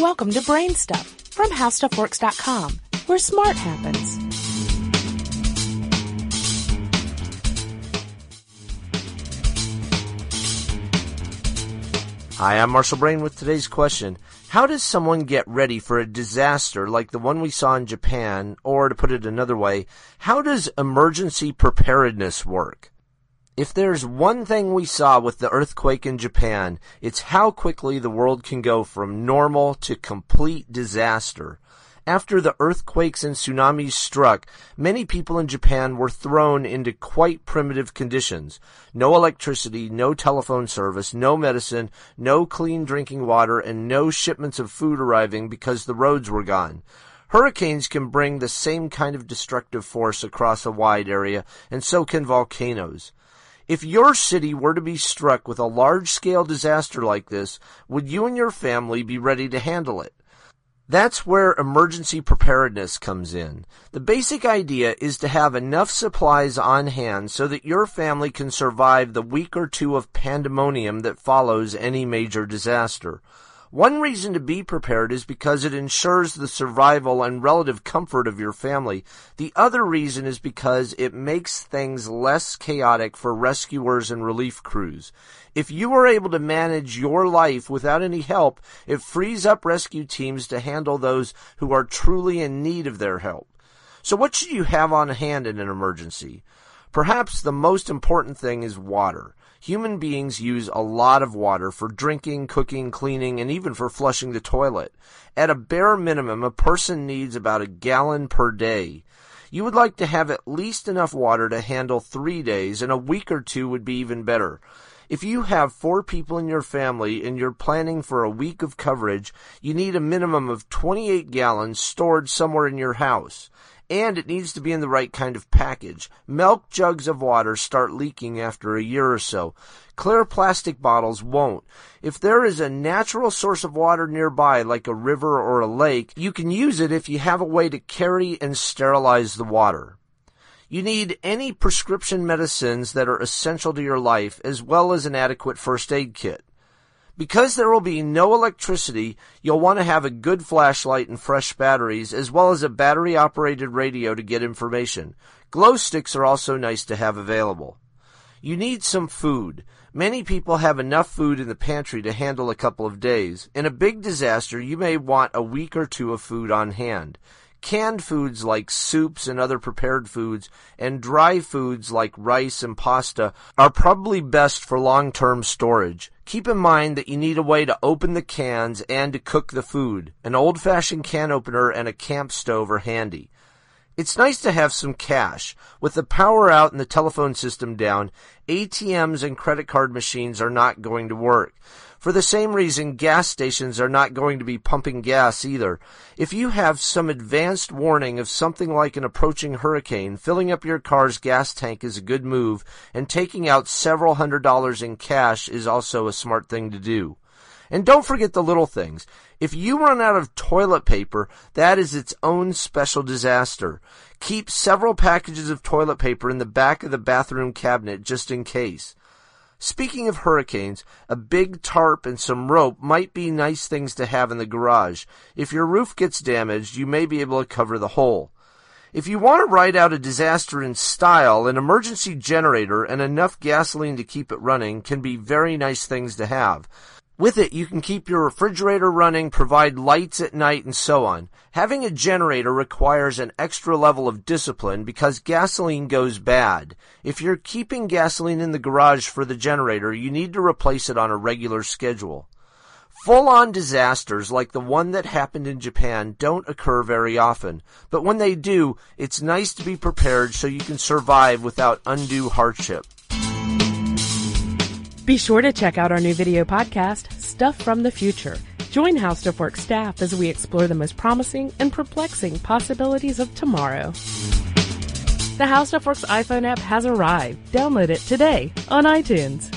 Welcome to Brain Stuff from HowStuffWorks.com, where smart happens. Hi, I'm Marshall Brain with today's question. How does someone get ready for a disaster like the one we saw in Japan? Or to put it another way, how does emergency preparedness work? If there's one thing we saw with the earthquake in Japan, it's how quickly the world can go from normal to complete disaster. After the earthquakes and tsunamis struck, many people in Japan were thrown into quite primitive conditions. No electricity, no telephone service, no medicine, no clean drinking water, and no shipments of food arriving because the roads were gone. Hurricanes can bring the same kind of destructive force across a wide area, and so can volcanoes. If your city were to be struck with a large scale disaster like this, would you and your family be ready to handle it? That's where emergency preparedness comes in. The basic idea is to have enough supplies on hand so that your family can survive the week or two of pandemonium that follows any major disaster. One reason to be prepared is because it ensures the survival and relative comfort of your family. The other reason is because it makes things less chaotic for rescuers and relief crews. If you are able to manage your life without any help, it frees up rescue teams to handle those who are truly in need of their help. So what should you have on hand in an emergency? Perhaps the most important thing is water. Human beings use a lot of water for drinking, cooking, cleaning, and even for flushing the toilet. At a bare minimum, a person needs about a gallon per day. You would like to have at least enough water to handle three days, and a week or two would be even better. If you have four people in your family and you're planning for a week of coverage, you need a minimum of 28 gallons stored somewhere in your house and it needs to be in the right kind of package. Milk jugs of water start leaking after a year or so. Clear plastic bottles won't. If there is a natural source of water nearby, like a river or a lake, you can use it if you have a way to carry and sterilize the water. You need any prescription medicines that are essential to your life, as well as an adequate first aid kit. Because there will be no electricity, you'll want to have a good flashlight and fresh batteries, as well as a battery operated radio to get information. Glow sticks are also nice to have available. You need some food. Many people have enough food in the pantry to handle a couple of days. In a big disaster, you may want a week or two of food on hand. Canned foods like soups and other prepared foods, and dry foods like rice and pasta are probably best for long-term storage. Keep in mind that you need a way to open the cans and to cook the food. An old-fashioned can opener and a camp stove are handy. It's nice to have some cash. With the power out and the telephone system down, ATMs and credit card machines are not going to work. For the same reason, gas stations are not going to be pumping gas either. If you have some advanced warning of something like an approaching hurricane, filling up your car's gas tank is a good move, and taking out several hundred dollars in cash is also a smart thing to do. And don't forget the little things. If you run out of toilet paper, that is its own special disaster. Keep several packages of toilet paper in the back of the bathroom cabinet just in case. Speaking of hurricanes, a big tarp and some rope might be nice things to have in the garage. If your roof gets damaged, you may be able to cover the hole. If you want to ride out a disaster in style, an emergency generator and enough gasoline to keep it running can be very nice things to have. With it, you can keep your refrigerator running, provide lights at night, and so on. Having a generator requires an extra level of discipline because gasoline goes bad. If you're keeping gasoline in the garage for the generator, you need to replace it on a regular schedule. Full-on disasters like the one that happened in Japan don't occur very often, but when they do, it's nice to be prepared so you can survive without undue hardship. Be sure to check out our new video podcast, Stuff from the Future. Join Stuff Works staff as we explore the most promising and perplexing possibilities of tomorrow. The How Stuff Works iPhone app has arrived. Download it today on iTunes.